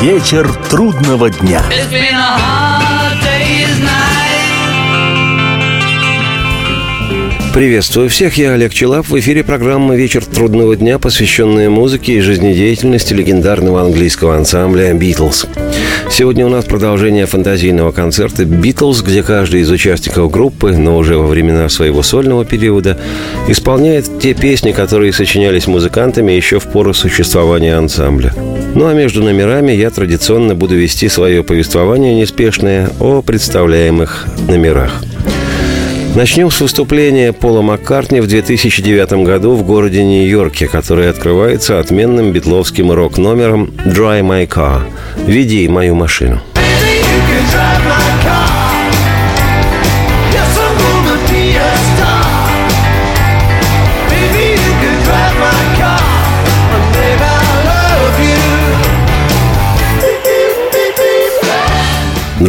Вечер трудного дня. Приветствую всех, я Олег Челап. В эфире программа «Вечер трудного дня», посвященная музыке и жизнедеятельности легендарного английского ансамбля «Битлз». Сегодня у нас продолжение фантазийного концерта «Битлз», где каждый из участников группы, но уже во времена своего сольного периода, исполняет те песни, которые сочинялись музыкантами еще в пору существования ансамбля. Ну а между номерами я традиционно буду вести свое повествование неспешное о представляемых номерах – Начнем с выступления Пола Маккартни в 2009 году в городе Нью-Йорке, который открывается отменным битловским рок-номером «Dry My Car» – «Веди мою машину».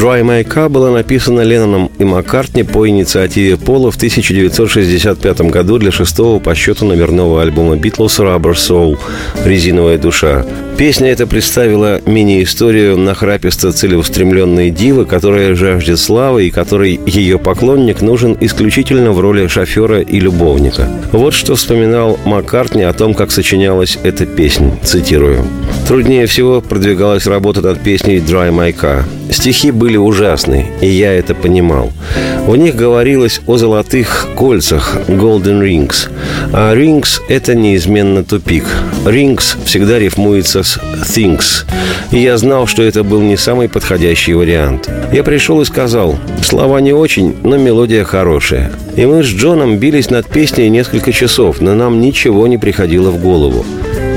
«Dry My Car» была написана Ленноном и Маккартни по инициативе Пола в 1965 году для шестого по счету номерного альбома «Битлз» «Rubber Soul» «Резиновая душа». Песня эта представила мини-историю нахраписто целеустремленной дивы, которая жаждет славы и которой ее поклонник нужен исключительно в роли шофера и любовника. Вот что вспоминал Маккартни о том, как сочинялась эта песня. Цитирую. «Труднее всего продвигалась работа над песней «Dry My Car». Стихи были ужасны, и я это понимал. В них говорилось о золотых кольцах, golden rings. А rings – это неизменно тупик. Rings всегда рифмуется с things. И я знал, что это был не самый подходящий вариант. Я пришел и сказал, слова не очень, но мелодия хорошая. И мы с Джоном бились над песней несколько часов, но нам ничего не приходило в голову.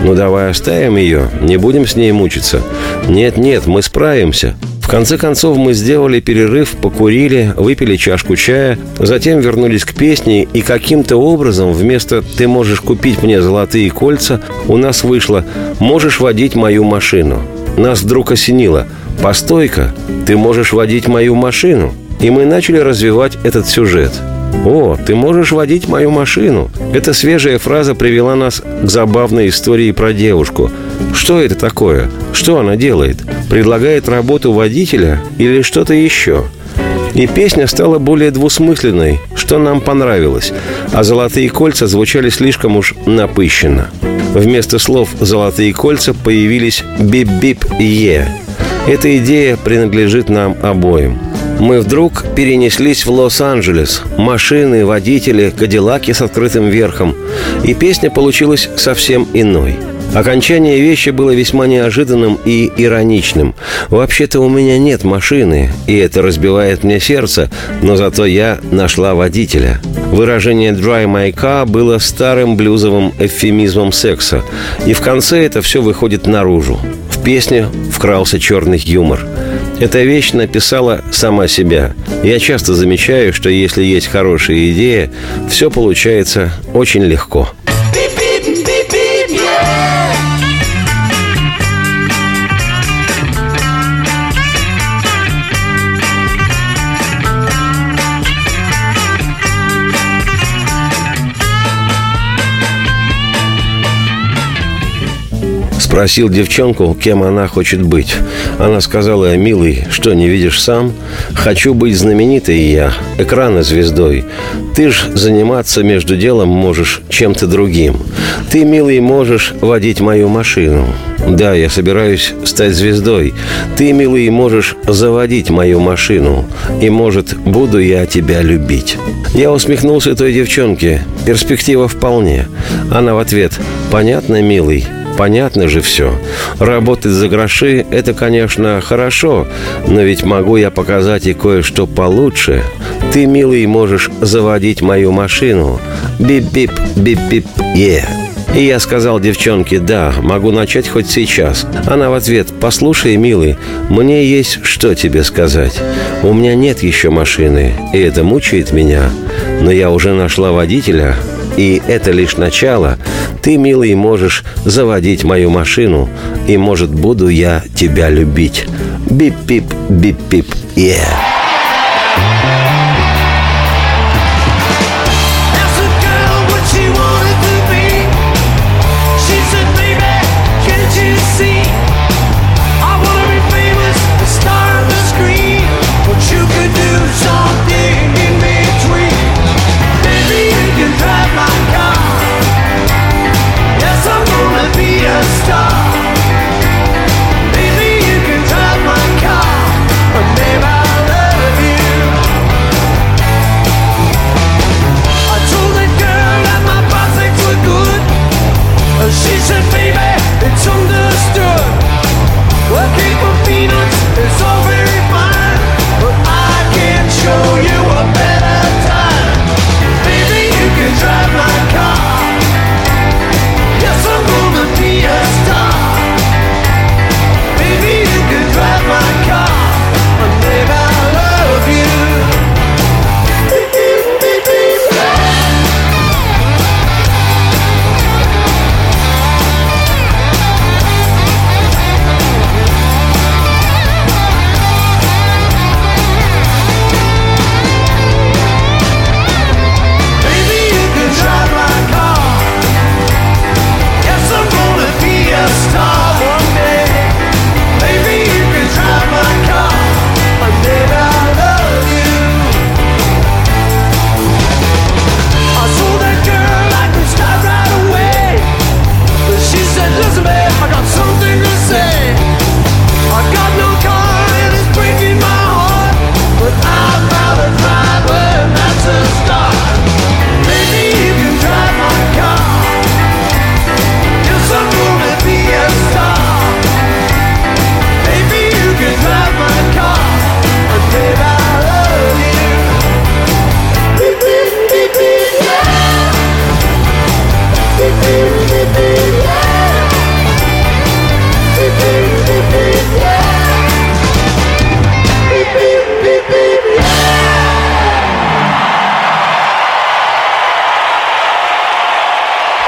Ну давай оставим ее, не будем с ней мучиться. Нет-нет, мы справимся. В конце концов мы сделали перерыв, покурили, выпили чашку чая, затем вернулись к песне, и каким-то образом вместо «ты можешь купить мне золотые кольца» у нас вышло «можешь водить мою машину». Нас вдруг осенило «постой-ка, ты можешь водить мою машину». И мы начали развивать этот сюжет – «О, ты можешь водить мою машину!» Эта свежая фраза привела нас к забавной истории про девушку. Что это такое? Что она делает? Предлагает работу водителя или что-то еще? И песня стала более двусмысленной, что нам понравилось, а «Золотые кольца» звучали слишком уж напыщенно. Вместо слов «золотые кольца» появились «бип-бип» и «е». Эта идея принадлежит нам обоим – мы вдруг перенеслись в Лос-Анджелес. Машины, водители, кадиллаки с открытым верхом. И песня получилась совсем иной. Окончание вещи было весьма неожиданным и ироничным. Вообще-то у меня нет машины, и это разбивает мне сердце, но зато я нашла водителя. Выражение «dry my car» было старым блюзовым эвфемизмом секса, и в конце это все выходит наружу. В песню вкрался черный юмор – эта вещь написала сама себя. Я часто замечаю, что если есть хорошая идея, все получается очень легко. Спросил девчонку, кем она хочет быть. Она сказала, милый, что не видишь сам? Хочу быть знаменитой я, экрана звездой. Ты ж заниматься между делом можешь чем-то другим. Ты, милый, можешь водить мою машину. Да, я собираюсь стать звездой. Ты, милый, можешь заводить мою машину. И, может, буду я тебя любить. Я усмехнулся той девчонке. Перспектива вполне. Она в ответ. Понятно, милый? Понятно же все. Работать за гроши – это, конечно, хорошо, но ведь могу я показать и кое-что получше. Ты, милый, можешь заводить мою машину. Бип-бип, бип-бип, е. И я сказал девчонке, да, могу начать хоть сейчас. Она в ответ, послушай, милый, мне есть что тебе сказать. У меня нет еще машины, и это мучает меня. Но я уже нашла водителя, и это лишь начало. Ты, милый, можешь заводить мою машину, и, может, буду я тебя любить. Бип-пип, бип-пип, yeah.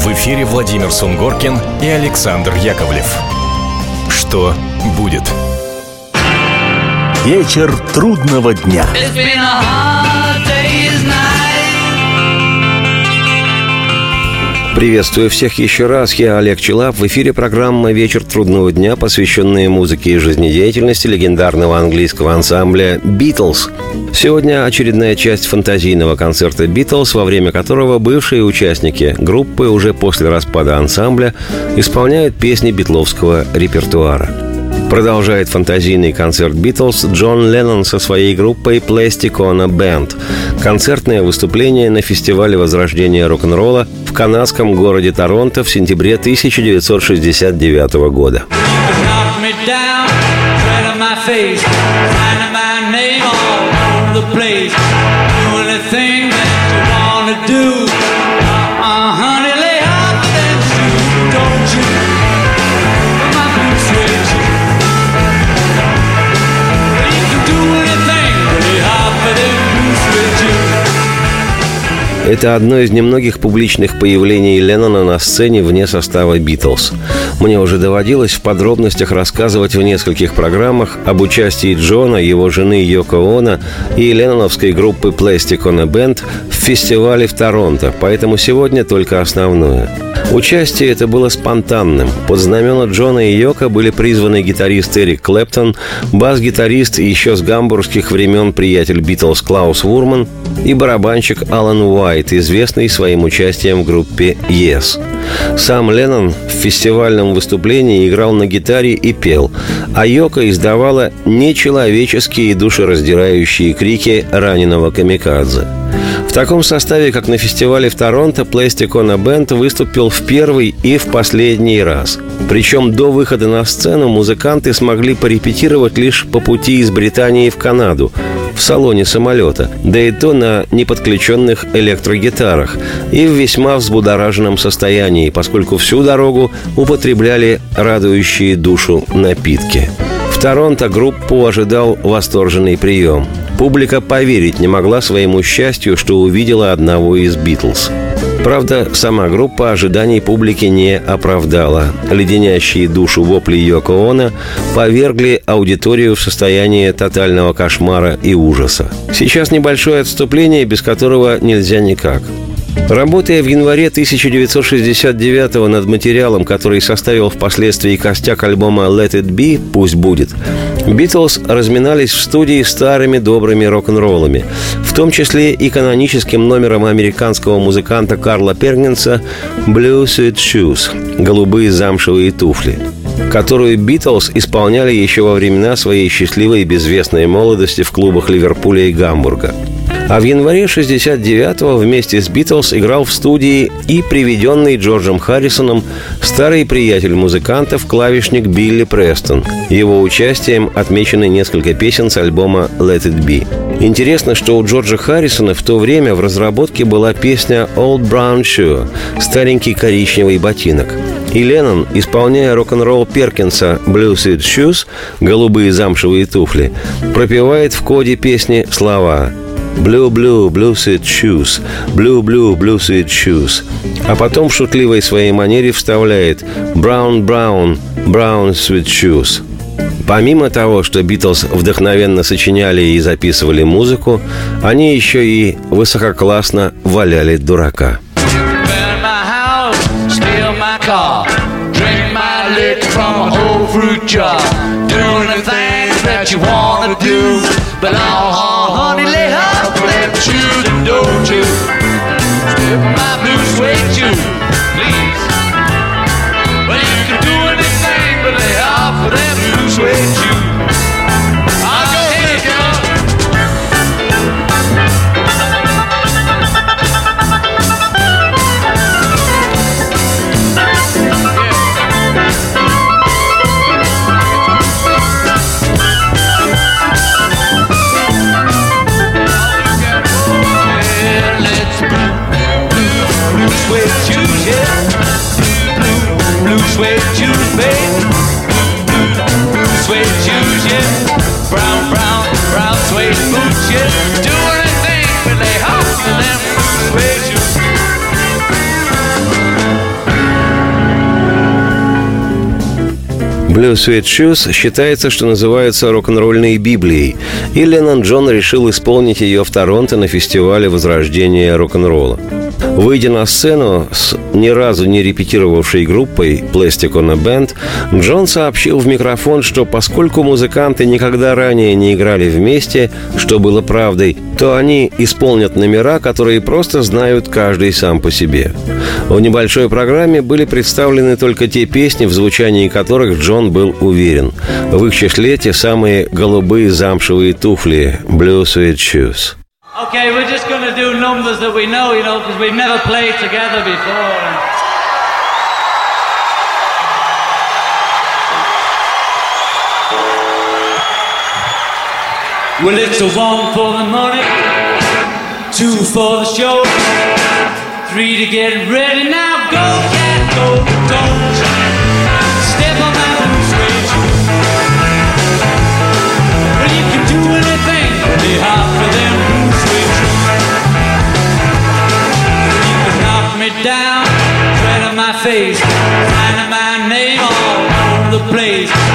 В эфире Владимир Сунгоркин и Александр Яковлев. Что будет? Вечер трудного дня. Приветствую всех еще раз. Я Олег Челап. В эфире программа «Вечер трудного дня», посвященная музыке и жизнедеятельности легендарного английского ансамбля «Битлз». Сегодня очередная часть фантазийного концерта «Битлз», во время которого бывшие участники группы уже после распада ансамбля исполняют песни битловского репертуара. Продолжает фантазийный концерт «Битлз» Джон Леннон со своей группой «Plasticona Band». Концертное выступление на фестивале возрождения рок-н-ролла в канадском городе Торонто в сентябре 1969 года. Это одно из немногих публичных появлений Леннона на сцене вне состава «Битлз». Мне уже доводилось в подробностях рассказывать в нескольких программах об участии Джона, его жены Йоко Оно и ленноновской группы Plastic on a Band в фестивале в Торонто, поэтому сегодня только основное. Участие это было спонтанным. Под знамена Джона и Йока были призваны гитарист Эрик Клэптон, бас-гитарист еще с гамбургских времен приятель Битлз Клаус Вурман и барабанщик Алан Уайт, известный своим участием в группе Yes. Сам Леннон в фестивальном выступлении играл на гитаре и пел, а Йока издавала нечеловеческие душераздирающие крики раненого камикадзе – в таком составе, как на фестивале в Торонто, Plasticona Band выступил в первый и в последний раз. Причем до выхода на сцену музыканты смогли порепетировать лишь по пути из Британии в Канаду, в салоне самолета, да и то на неподключенных электрогитарах и в весьма взбудораженном состоянии, поскольку всю дорогу употребляли радующие душу напитки. В Торонто группу ожидал восторженный прием – Публика поверить не могла своему счастью, что увидела одного из «Битлз». Правда, сама группа ожиданий публики не оправдала. Леденящие душу вопли Йоко Оно повергли аудиторию в состояние тотального кошмара и ужаса. Сейчас небольшое отступление, без которого нельзя никак. Работая в январе 1969 над материалом, который составил впоследствии костяк альбома «Let It Be» «Пусть будет», Битлз разминались в студии старыми добрыми рок-н-роллами, в том числе и каноническим номером американского музыканта Карла Пергенса «Blue Suede Shoes» – «Голубые замшевые туфли» которую Битлз исполняли еще во времена своей счастливой и безвестной молодости в клубах Ливерпуля и Гамбурга – а в январе 69-го вместе с Битлз играл в студии и приведенный Джорджем Харрисоном старый приятель музыкантов, клавишник Билли Престон. Его участием отмечены несколько песен с альбома «Let It Be». Интересно, что у Джорджа Харрисона в то время в разработке была песня «Old Brown Shoe» – «Старенький коричневый ботинок». И Леннон, исполняя рок-н-ролл Перкинса «Blue Suede Shoes» – «Голубые замшевые туфли», пропевает в коде песни слова Blue, blue, blue suede shoes. Blue, blue, blue suede shoes. А потом в шутливой своей манере вставляет Brown, brown, brown suede shoes. Помимо того, что Битлз вдохновенно сочиняли и записывали музыку, они еще и высококлассно валяли дурака. From overja doing the things that you wanna do, but oh, honey, lay shoes and don't you step my blue suede shoes, please. Well, you can do anything but lay off of them blue suede shoes. Blue Sweet Shoes считается, что называется рок-н-ролльной Библией, и Леннон Джон решил исполнить ее в Торонто на фестивале возрождения рок-н-ролла. Выйдя на сцену с ни разу не репетировавшей группой Plastic on a Band, Джон сообщил в микрофон, что поскольку музыканты никогда ранее не играли вместе, что было правдой, то они исполнят номера, которые просто знают каждый сам по себе. В небольшой программе были представлены только те песни, в звучании которых Джон был уверен. В их числе те самые голубые замшевые туфли «Blue Sweet Shoes». Okay, we're just going to do numbers that we know, you know, because we've never played together before. Well, it's a one for the money, two for the show, three to get ready. Now go, cat, go, face, sign my name all over the place.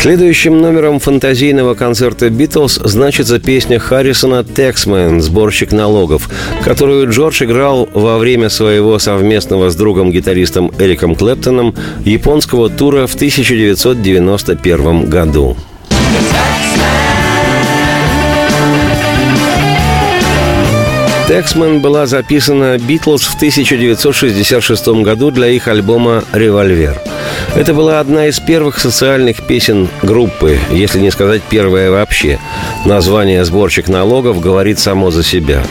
Следующим номером фантазийного концерта «Битлз» значится песня Харрисона «Тексмен. Сборщик налогов», которую Джордж играл во время своего совместного с другом-гитаристом Эриком Клэптоном японского тура в 1991 году. «Тексмен» была записана «Битлз» в 1966 году для их альбома «Револьвер». Это была одна из первых социальных песен группы, если не сказать первая вообще. Название «Сборщик налогов» говорит само за себя.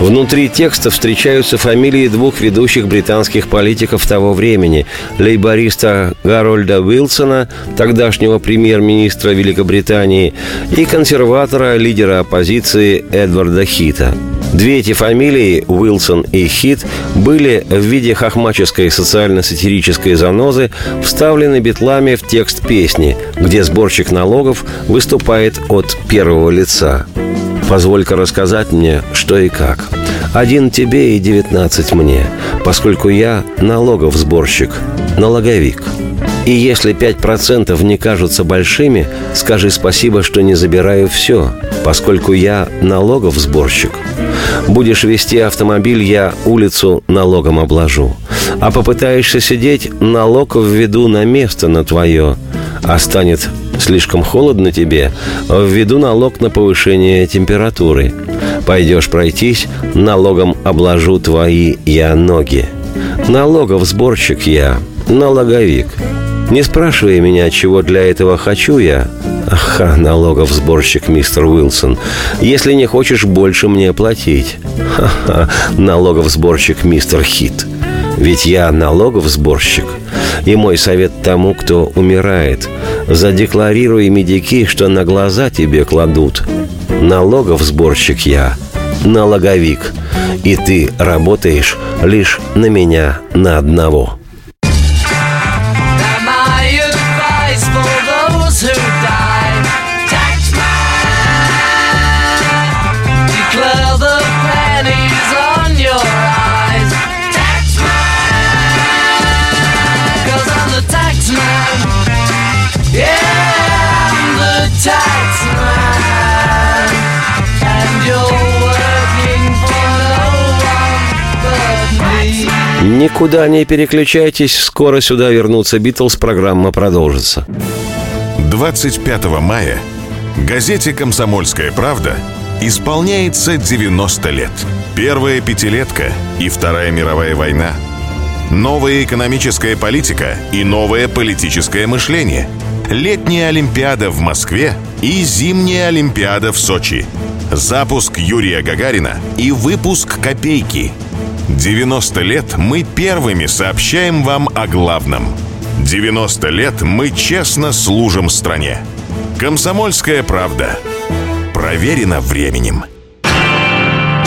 Внутри текста встречаются фамилии двух ведущих британских политиков того времени – лейбориста Гарольда Уилсона, тогдашнего премьер-министра Великобритании, и консерватора, лидера оппозиции Эдварда Хита – Две эти фамилии, Уилсон и Хит, были в виде хохмаческой социально-сатирической занозы вставлены битлами в текст песни, где сборщик налогов выступает от первого лица. «Позволь-ка рассказать мне, что и как. Один тебе и девятнадцать мне, поскольку я налогов сборщик, налоговик». И если пять процентов не кажутся большими, скажи спасибо, что не забираю все, поскольку я налогов сборщик. Будешь вести автомобиль, я улицу налогом обложу. А попытаешься сидеть, налог введу на место на твое. А станет слишком холодно тебе, введу налог на повышение температуры. Пойдешь пройтись, налогом обложу твои я ноги. Налогов сборщик я, налоговик. Не спрашивай меня, чего для этого хочу я. Ага, налогов сборщик мистер Уилсон. Если не хочешь больше мне платить. Ха-ха, налогов сборщик мистер Хит. Ведь я налогов сборщик. И мой совет тому, кто умирает. Задекларируй медики, что на глаза тебе кладут. Налогов сборщик я. Налоговик. И ты работаешь лишь на меня, на одного. Никуда не переключайтесь, скоро сюда вернутся Битлз, программа продолжится. 25 мая газете «Комсомольская правда» исполняется 90 лет. Первая пятилетка и Вторая мировая война. Новая экономическая политика и новое политическое мышление. Летняя Олимпиада в Москве и зимняя Олимпиада в Сочи. Запуск Юрия Гагарина и выпуск «Копейки». 90 лет мы первыми сообщаем вам о главном. 90 лет мы честно служим стране. Комсомольская правда. Проверено временем.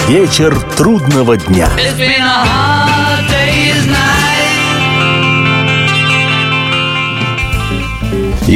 Вечер трудного дня. It's been a hard day's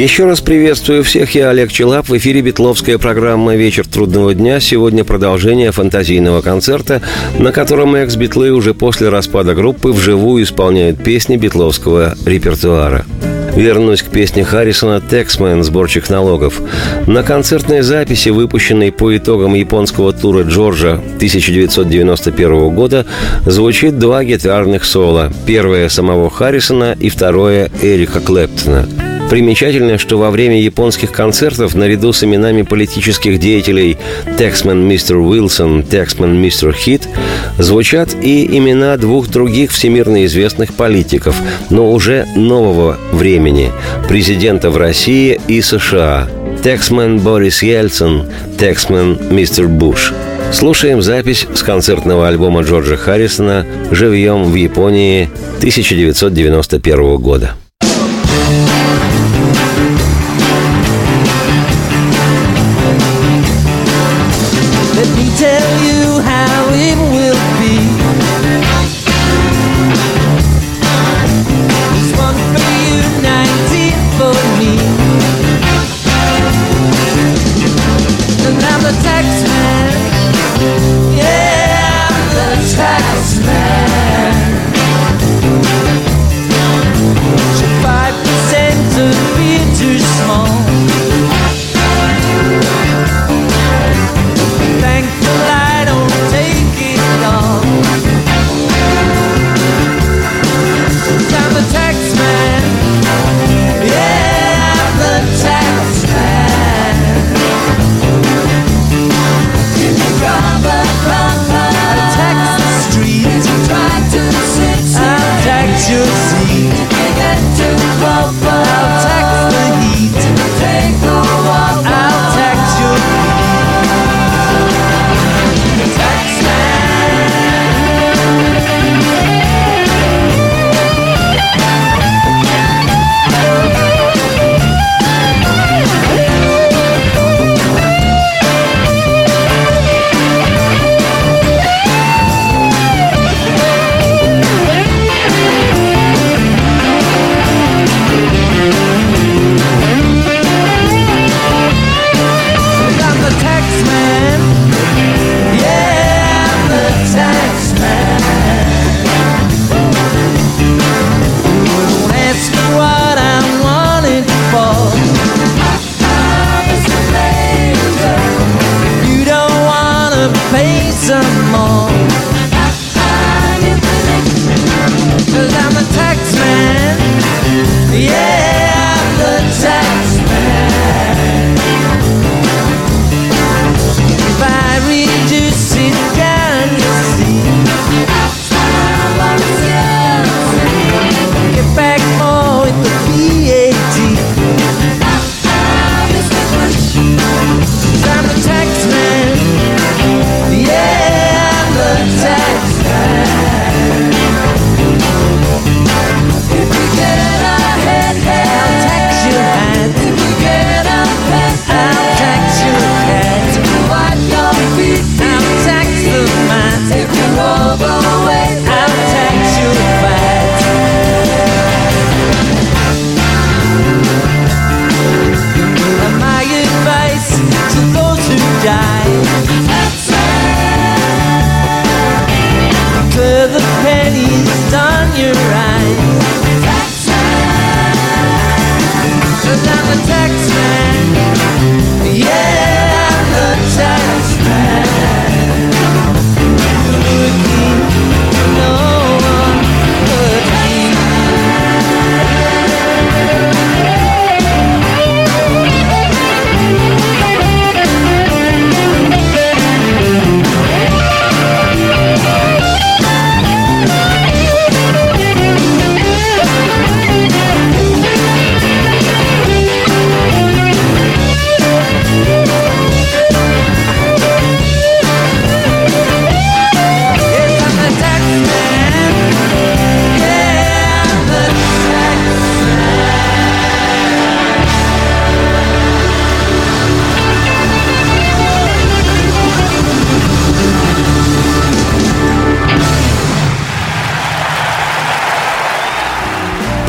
Еще раз приветствую всех, я Олег Челап. В эфире Битловская программа «Вечер трудного дня». Сегодня продолжение фантазийного концерта, на котором экс-битлы уже после распада группы вживую исполняют песни битловского репертуара. Вернусь к песне Харрисона «Тексмен. Сборщик налогов». На концертной записи, выпущенной по итогам японского тура Джорджа 1991 года, звучит два гитарных соло. Первое самого Харрисона и второе Эрика Клэптона. Примечательно, что во время японских концертов наряду с именами политических деятелей Тексмен Мистер Уилсон, Тексмен Мистер Хит звучат и имена двух других всемирно известных политиков, но уже нового времени – президентов России и США – Тексмен Борис Ельцин, Тексмен Мистер Буш. Слушаем запись с концертного альбома Джорджа Харрисона «Живьем в Японии» 1991 года.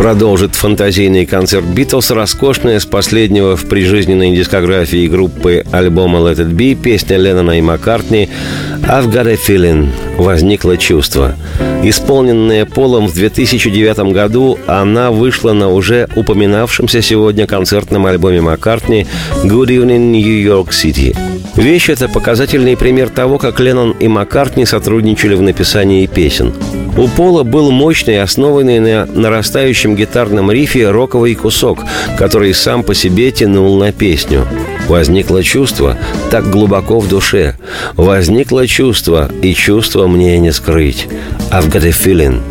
Продолжит фантазийный концерт «Битлз» роскошная с последнего в прижизненной дискографии группы альбома «Let It Be» песня Леннона и Маккартни «I've got a feeling» «Возникло чувство». Исполненная Полом в 2009 году, она вышла на уже упоминавшемся сегодня концертном альбоме Маккартни «Good Evening New York City». Вещь – это показательный пример того, как Леннон и Маккартни сотрудничали в написании песен. У Пола был мощный, основанный на нарастающем гитарном рифе роковый кусок, который сам по себе тянул на песню. Возникло чувство так глубоко в душе. Возникло чувство, и чувство мне не скрыть. I've got a feeling.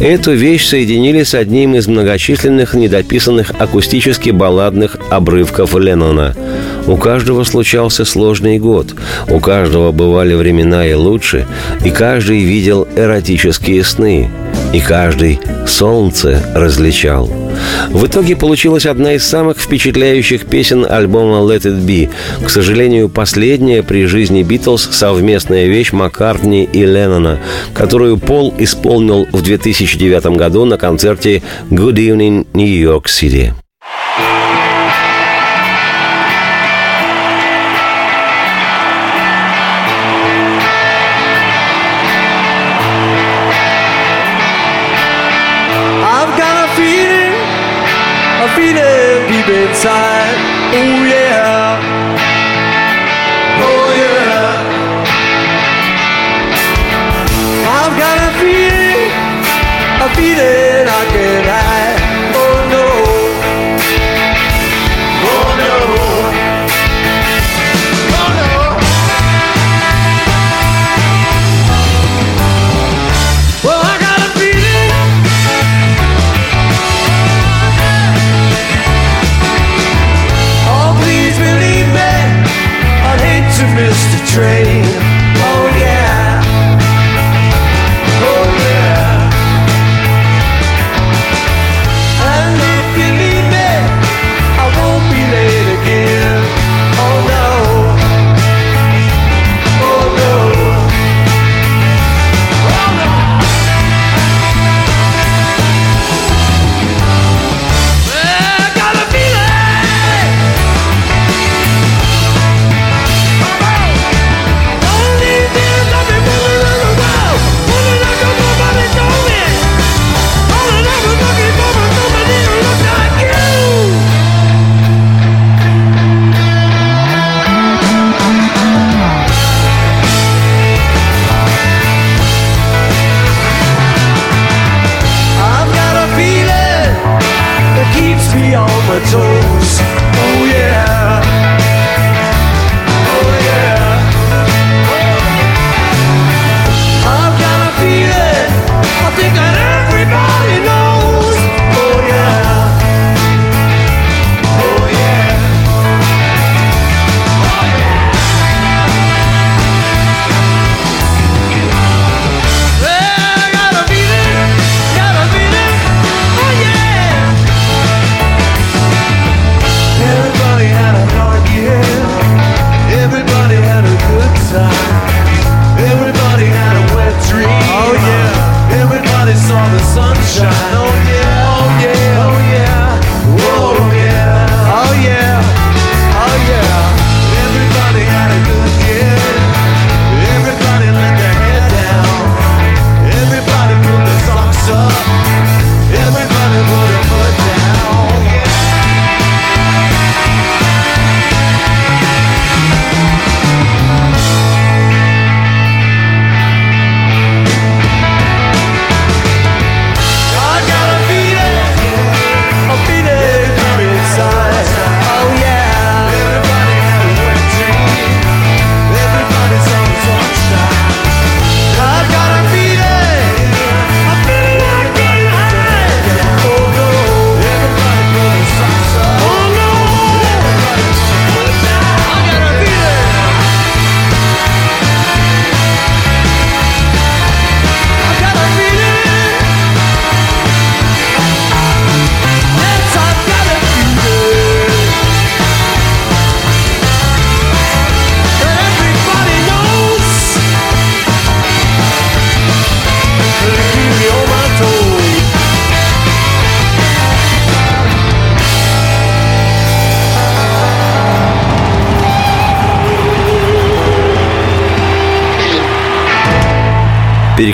Эту вещь соединили с одним из многочисленных недописанных акустически балладных обрывков Леннона. У каждого случался сложный год, у каждого бывали времена и лучше, и каждый видел эротические сны, и каждый солнце различал. В итоге получилась одна из самых впечатляющих песен альбома «Let It Be». К сожалению, последняя при жизни Битлз совместная вещь Маккартни и Леннона, которую Пол исполнил в 2009 году на концерте «Good Evening, New York City». A feeling deep inside. Oh yeah, oh yeah. I've got a feeling, a feeling I can't hide. Train.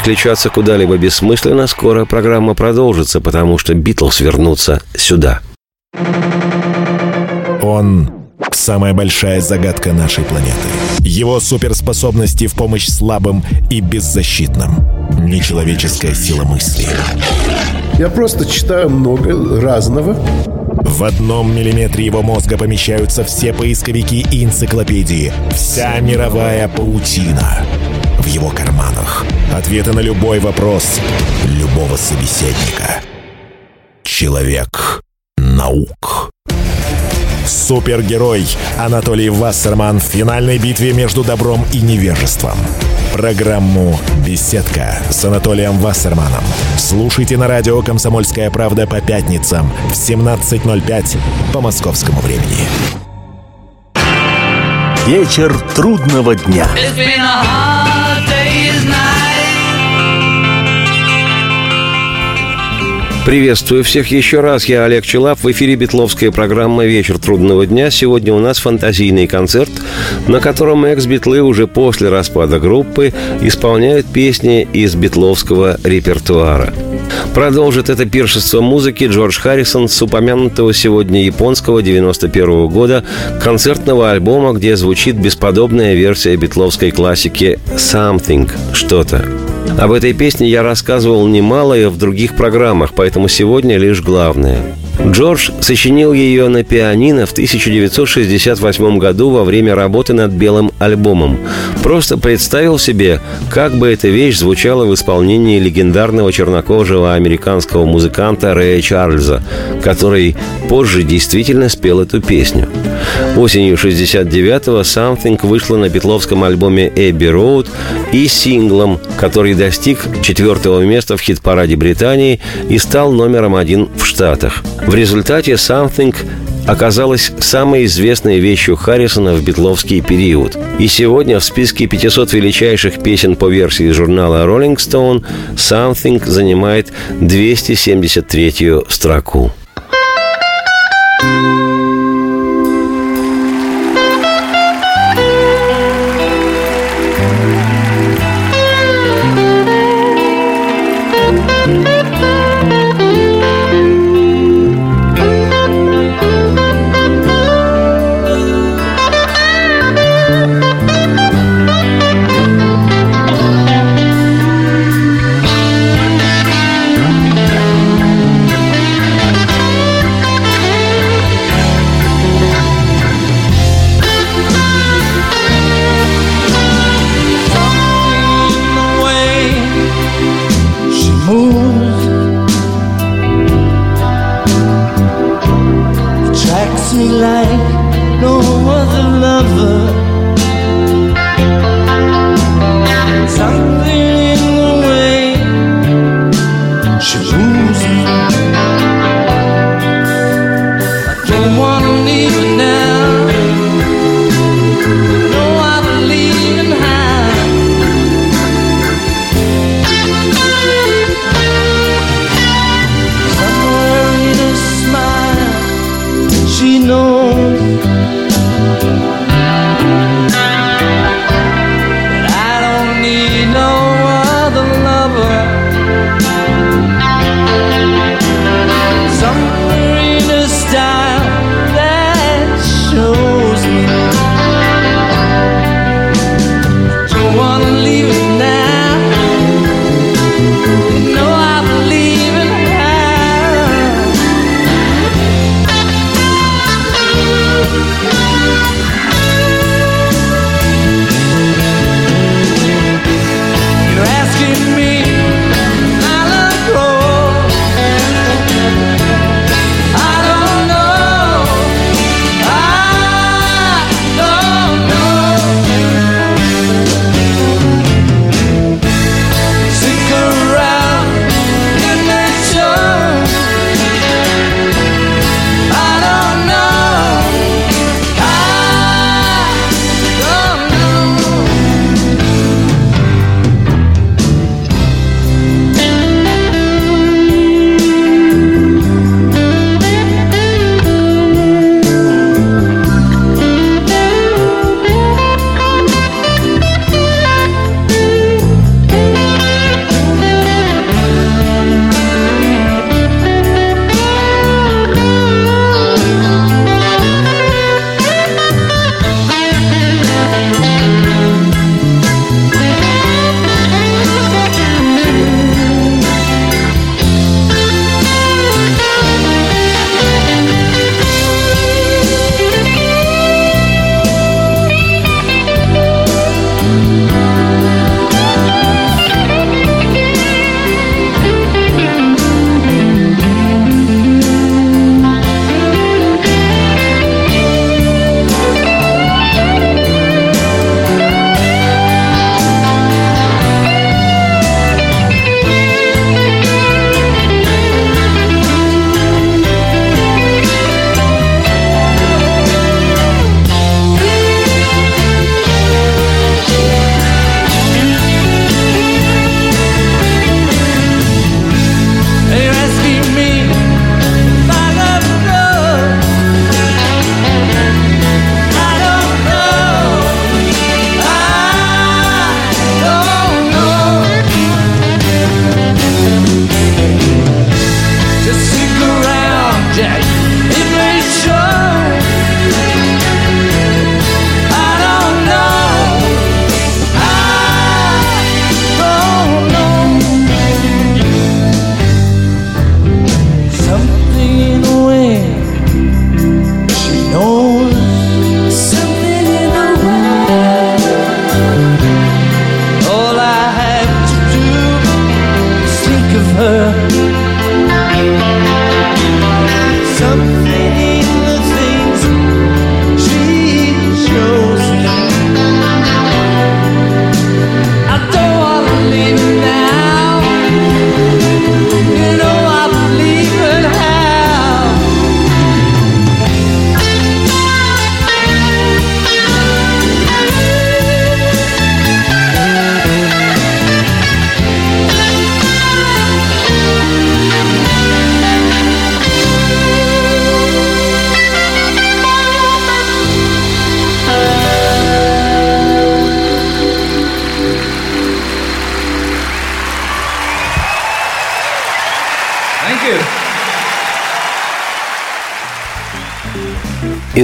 Переключаться куда-либо бессмысленно, скоро программа продолжится, потому что Битлз вернутся сюда. Он — самая большая загадка нашей планеты. Его суперспособности в помощь слабым и беззащитным. Нечеловеческая сила мысли. Я просто читаю много разного. В одном миллиметре его мозга помещаются все поисковики и энциклопедии. Вся мировая паутина. В его карманах. Ответы на любой вопрос. Любого собеседника. Человек наук. Супергерой Анатолий Вассерман в финальной битве между добром и невежеством. Программу «Беседка» с Анатолием Вассерманом. Слушайте на радио «Комсомольская правда» по пятницам в 17.05 по московскому времени. Вечер трудного дня. Приветствую всех еще раз. Я Олег Челап. В эфире Битловская программа «Вечер трудного дня». Сегодня у нас фантазийный концерт, на котором экс-битлы уже после распада группы исполняют песни из битловского репертуара. Продолжит это пиршество музыки Джордж Харрисон с упомянутого сегодня японского 91 года концертного альбома, где звучит бесподобная версия битловской классики «Something» – «Что-то». Об этой песне я рассказывал немало и в других программах, поэтому сегодня лишь главное. Джордж сочинил ее на пианино в 1968 году во время работы над белым альбомом. Просто представил себе, как бы эта вещь звучала в исполнении легендарного чернокожего американского музыканта Рэя Чарльза, который позже действительно спел эту песню. Осенью 69-го «Something» вышла на битловском альбоме «Эбби Роуд» и синглом, который достиг четвертого места в хит-параде Британии и стал номером один в Штатах. В результате «Something» оказалась самой известной вещью Харрисона в битловский период. И сегодня в списке 500 величайших песен по версии журнала Rolling Stone «Something» занимает 273-ю строку. the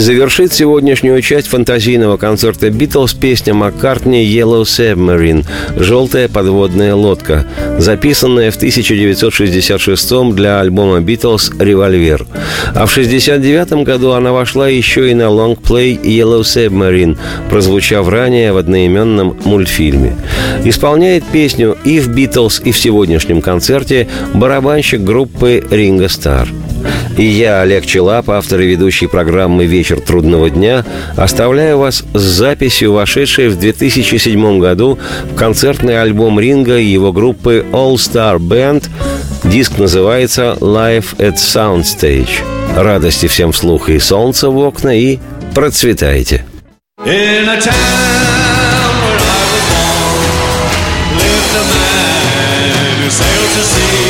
завершит сегодняшнюю часть фантазийного концерта «Битлз» песня Маккартни «Yellow Submarine» – «Желтая подводная лодка», записанная в 1966 для альбома «Битлз» «Револьвер». А в 1969 году она вошла еще и на лонгплей «Yellow Submarine», прозвучав ранее в одноименном мультфильме. Исполняет песню и в «Битлз», и в сегодняшнем концерте барабанщик группы «Ринго Стар». И я, Олег Челап, автор и ведущий программы «Вечер трудного дня», оставляю вас с записью, вошедшей в 2007 году в концертный альбом Ринга и его группы All Star Band. Диск называется «Live at Soundstage». Радости всем вслух и солнца в окна, и процветайте! In a town where I was